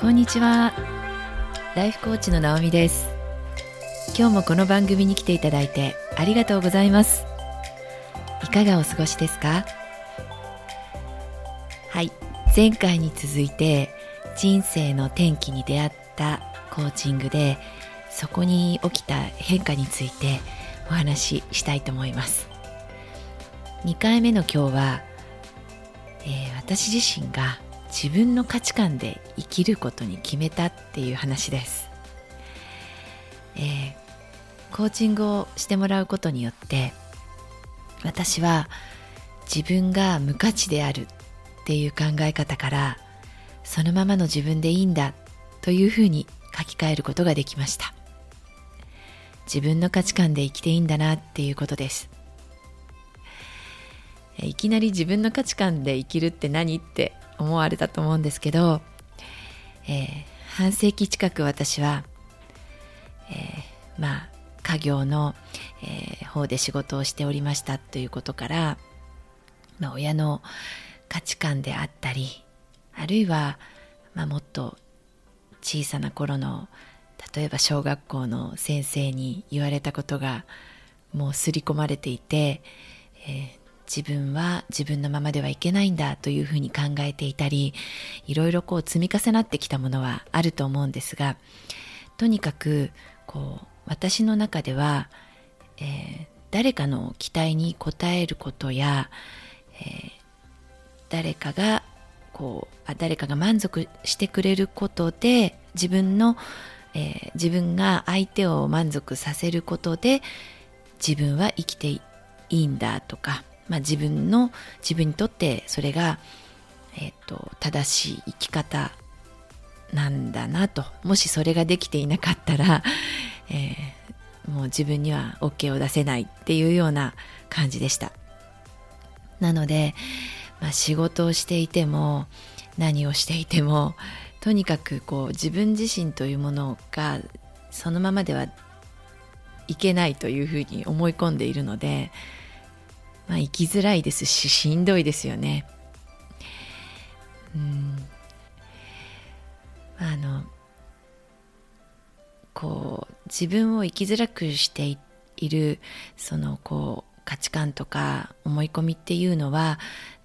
こんにちは。ライフコーチの直美です。今日もこの番組に来ていただいてありがとうございます。いかがお過ごしですか？はい。前回に続いて人生の転機に出会ったコーチングでそこに起きた変化についてお話ししたいと思います。2回目の今日は、えー、私自身が自分の価値観で生きることに決めたっていう話です、えー、コーチングをしてもらうことによって私は自分が無価値であるっていう考え方からそのままの自分でいいんだというふうに書き換えることができました。自分の価値観で生きていいんだなっていうことです。いきなり自分の価値観で生きるって何って思われたと思うんですけど、えー、半世紀近く私は、えー、まあ家業の、えー、方で仕事をしておりましたということから、まあ、親の価値観であったりあるいは、まあ、もっと小さな頃の例えば小学校の先生に言われたことがもう刷り込まれていて、えー、自分は自分のままではいけないんだというふうに考えていたりいろいろこう積み重なってきたものはあると思うんですがとにかくこう私の中では、えー、誰かの期待に応えることや、えー、誰かがこうあ誰かが満足してくれることで自分の、えー、自分が相手を満足させることで自分は生きていいんだとかまあ、自分の自分にとってそれが、えーと、正しい生き方なんだなと。もしそれができていなかったら、えー、もう自分には OK を出せないっていうような感じでした。なので、まあ、仕事をしていても何をしていてもとにかくこう自分自身というものがそのままではいけないというふうに思い込んでいるのでまあ、生きづらいですししんどいですよね。うんあのこう自分を生きづらくしているそのこう価値観とか思い込みっていうのは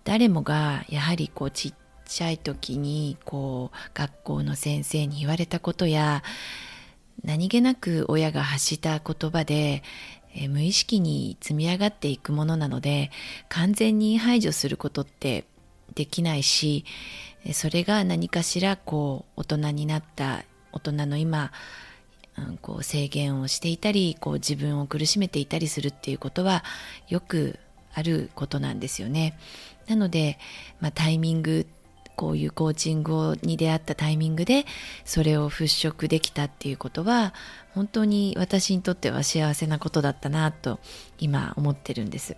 誰もがやはりこうちっちゃい時にこう学校の先生に言われたことや何気なく親が発した言葉でえ無意識に積み上がっていくものなので完全に排除することってできないしそれが何かしらこう大人になった大人の今、うん、こう制限をしていたりこう自分を苦しめていたりするっていうことはよくあることなんですよね。なので、まあ、タイミングこういうコーチングに出会ったタイミングでそれを払拭できたっていうことは本当に私にとっては幸せなことだったなと今思ってるんです。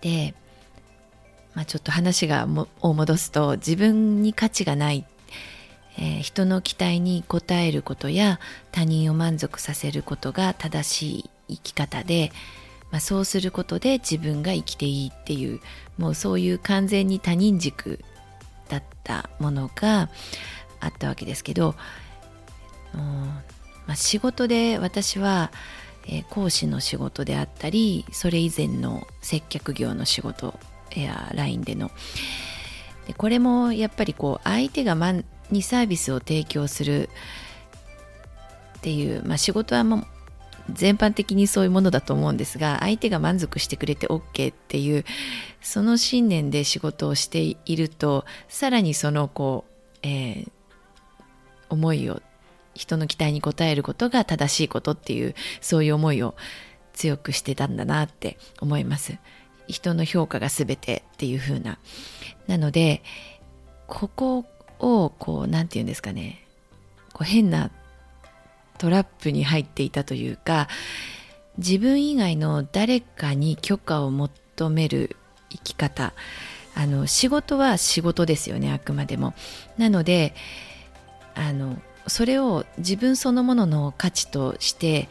で、まあ、ちょっと話がもを戻すと自分に価値がない、えー、人の期待に応えることや他人を満足させることが正しい生き方でまあ、そうすることで自分が生きていいっていうもうそういう完全に他人軸だったものがあったわけですけど、まあ、仕事で私は、えー、講師の仕事であったりそれ以前の接客業の仕事や LINE での。でこれもやっぱりこう相手がまにサービスを提供するっていう、まあ、仕事はもう全般的にそういうものだと思うんですが相手が満足してくれて OK っていうその信念で仕事をしているとさらにそのこう、えー、思いを人の期待に応えることが正しいことっていうそういう思いを強くしてたんだなって思います。人の評価が全てっていう風な。なのでここをこう何て言うんですかねこう変なトラップに入っていたというか自分以外の誰かに許可を求める生き方あの仕事は仕事ですよねあくまでも。なのであのそれを自分そのものの価値として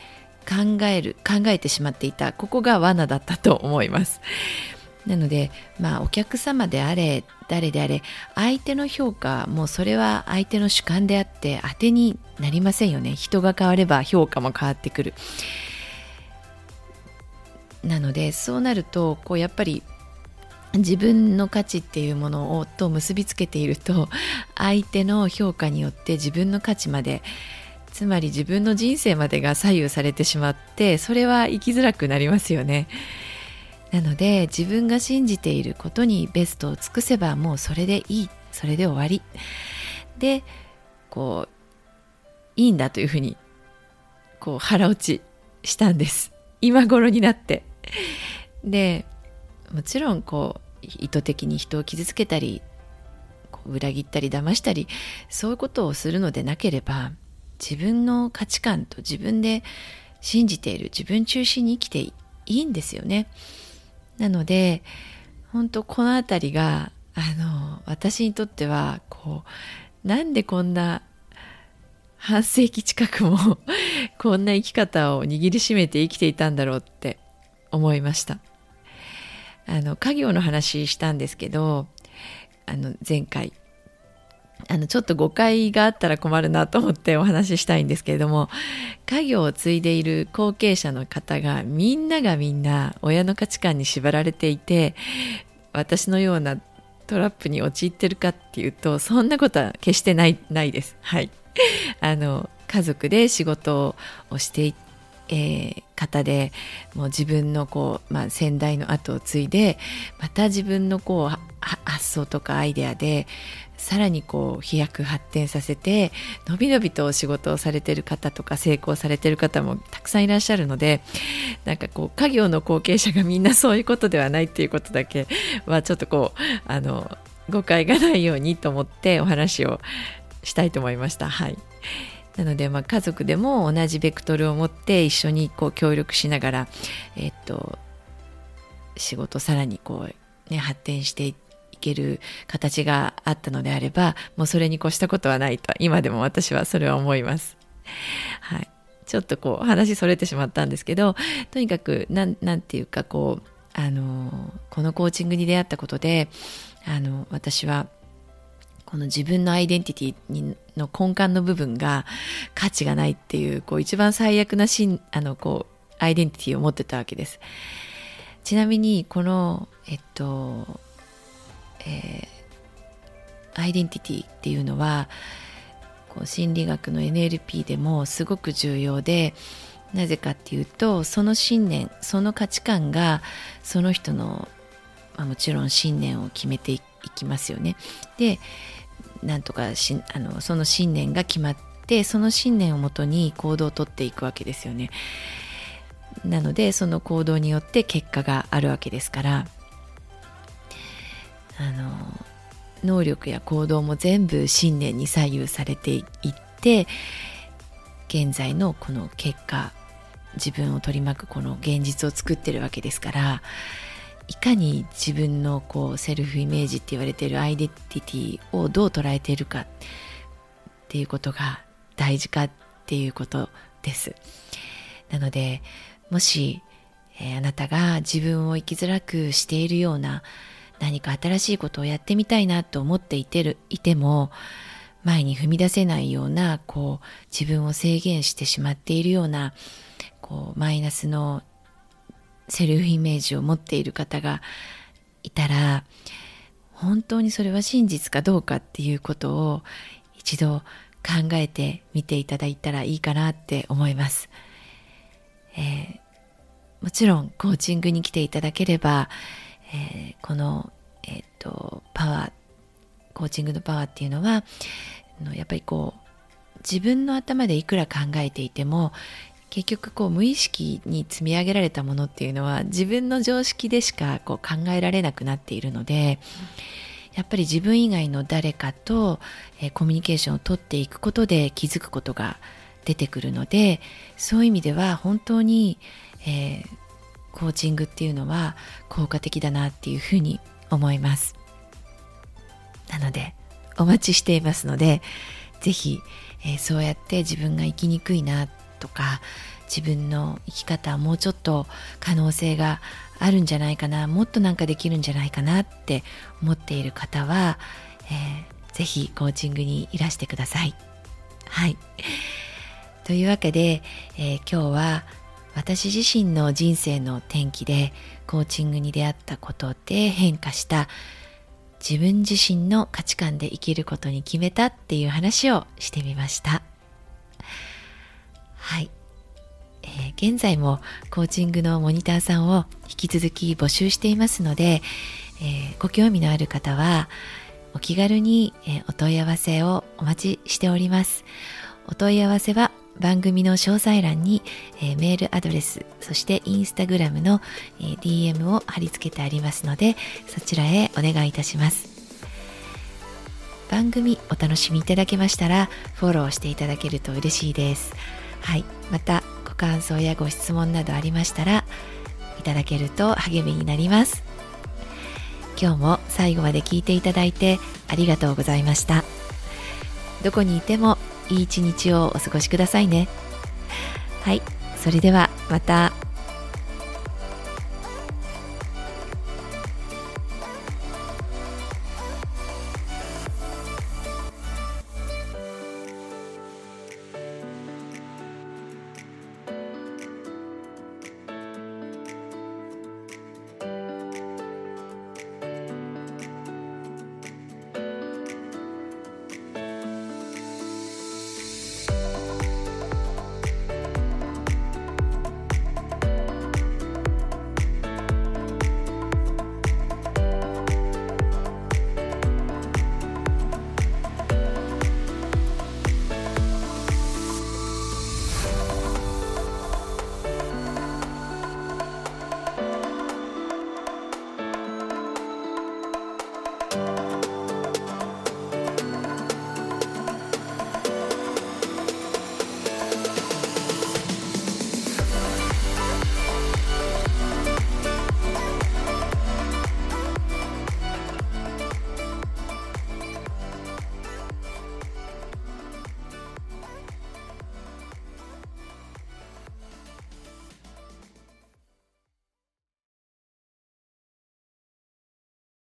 考える考えてしまっていたここが罠だったと思います。なのでまあお客様であれ誰であれ相手の評価もうそれは相手の主観であって当てになりませんよね人が変われば評価も変わってくるなのでそうなるとこうやっぱり自分の価値っていうものをと結びつけていると相手の評価によって自分の価値までつまり自分の人生までが左右されてしまってそれは生きづらくなりますよね。なので自分が信じていることにベストを尽くせばもうそれでいい。それで終わり。でこういいんだというふうにこう腹落ちしたんです。今頃になって。でもちろんこう意図的に人を傷つけたり裏切ったり騙したりそういうことをするのでなければ自分の価値観と自分で信じている自分中心に生きていいんですよね。なので本当この辺りがあの私にとってはこうなんでこんな半世紀近くも こんな生き方を握りしめて生きていたんだろうって思いました。あの家業の話したんですけどあの前回。あのちょっと誤解があったら困るなと思ってお話ししたいんですけれども家業を継いでいる後継者の方がみんながみんな親の価値観に縛られていて私のようなトラップに陥ってるかっていうとそんなことは決してないないです。はい、あの家族で仕事をしていえー、方でもう自分のこう、まあ、先代の後を継いでまた自分のこう発想とかアイデアでさらにこう飛躍発展させてのびのびと仕事をされてる方とか成功されてる方もたくさんいらっしゃるのでなんかこう家業の後継者がみんなそういうことではないっていうことだけはちょっとこうあの誤解がないようにと思ってお話をしたいと思いました。はいなので、まあ、家族でも同じベクトルを持って一緒にこう協力しながら、えっと、仕事さらにこう、ね、発展していける形があったのであればもうそれに越したことはないと今でも私はそれは思います。はい、ちょっとこう話それてしまったんですけどとにかくなんていうかこうあのこのコーチングに出会ったことであの私はこの自分のアイデンティティにの根幹の部分が価値がないっていうこう一番最悪なしんあのこうアイデンティティを持ってたわけです。ちなみにこのえっと、えー、アイデンティティっていうのはこう心理学の NLP でもすごく重要でなぜかっていうとその信念その価値観がその人の、まあ、もちろん信念を決めていきますよね。でなんとかしあのその信念が決まってその信念をもとに行動をとっていくわけですよね。なのでその行動によって結果があるわけですからあの能力や行動も全部信念に左右されていって現在のこの結果自分を取り巻くこの現実を作ってるわけですからいかに自分のこうセルフイメージって言われてるアイデンティティをどう捉えているかっていうことが大事かっていうことです。なのでもし、えー、あなたが自分を生きづらくしているような何か新しいことをやってみたいなと思っていてるいても前に踏み出せないようなこう自分を制限してしまっているようなこうマイナスのセルフイメージを持っている方がいたら本当にそれは真実かどうかっていうことを一度考えてみていただいたらいいかなって思います。えー、もちろんコーチングに来ていただければ、えー、この、えーと、パワーコーチングのパワーっていうのはやっぱりこう自分の頭でいくら考えていても結局こう無意識に積み上げられたものっていうのは自分の常識でしかこう考えられなくなっているのでやっぱり自分以外の誰かと、えー、コミュニケーションをとっていくことで気づくことが出てくるのでそういう意味では本当に、えー、コーチングっていうのは効果的だなっていうふうに思います。なのでお待ちしていますので是非、えー、そうやって自分が生きにくいなとか自分の生き方はもうちょっと可能性があるんじゃないかなもっとなんかできるんじゃないかなって思っている方は、えー、ぜひコーチングにいらしてください。はい。というわけで、えー、今日は私自身の人生の転機でコーチングに出会ったことで変化した自分自身の価値観で生きることに決めたっていう話をしてみました。はい、えー、現在もコーチングのモニターさんを引き続き募集していますので、えー、ご興味のある方はお気軽に、えお問い合わせをお待ちしております。お問い合わせは番組の詳細欄に、えー、メールアドレスそしてインスタグラムの、えー、DM を貼り付けてありますのでそちらへお願いいたします。番組お楽しみいただけましたらフォローしていただけると嬉しいです。はい。またご感想やご質問などありましたらいただけると励みになります。今日も最後まで聞いていただいてありがとうございました。どこにいてもいい一日をお過ごしくださいね。はいそれではまた。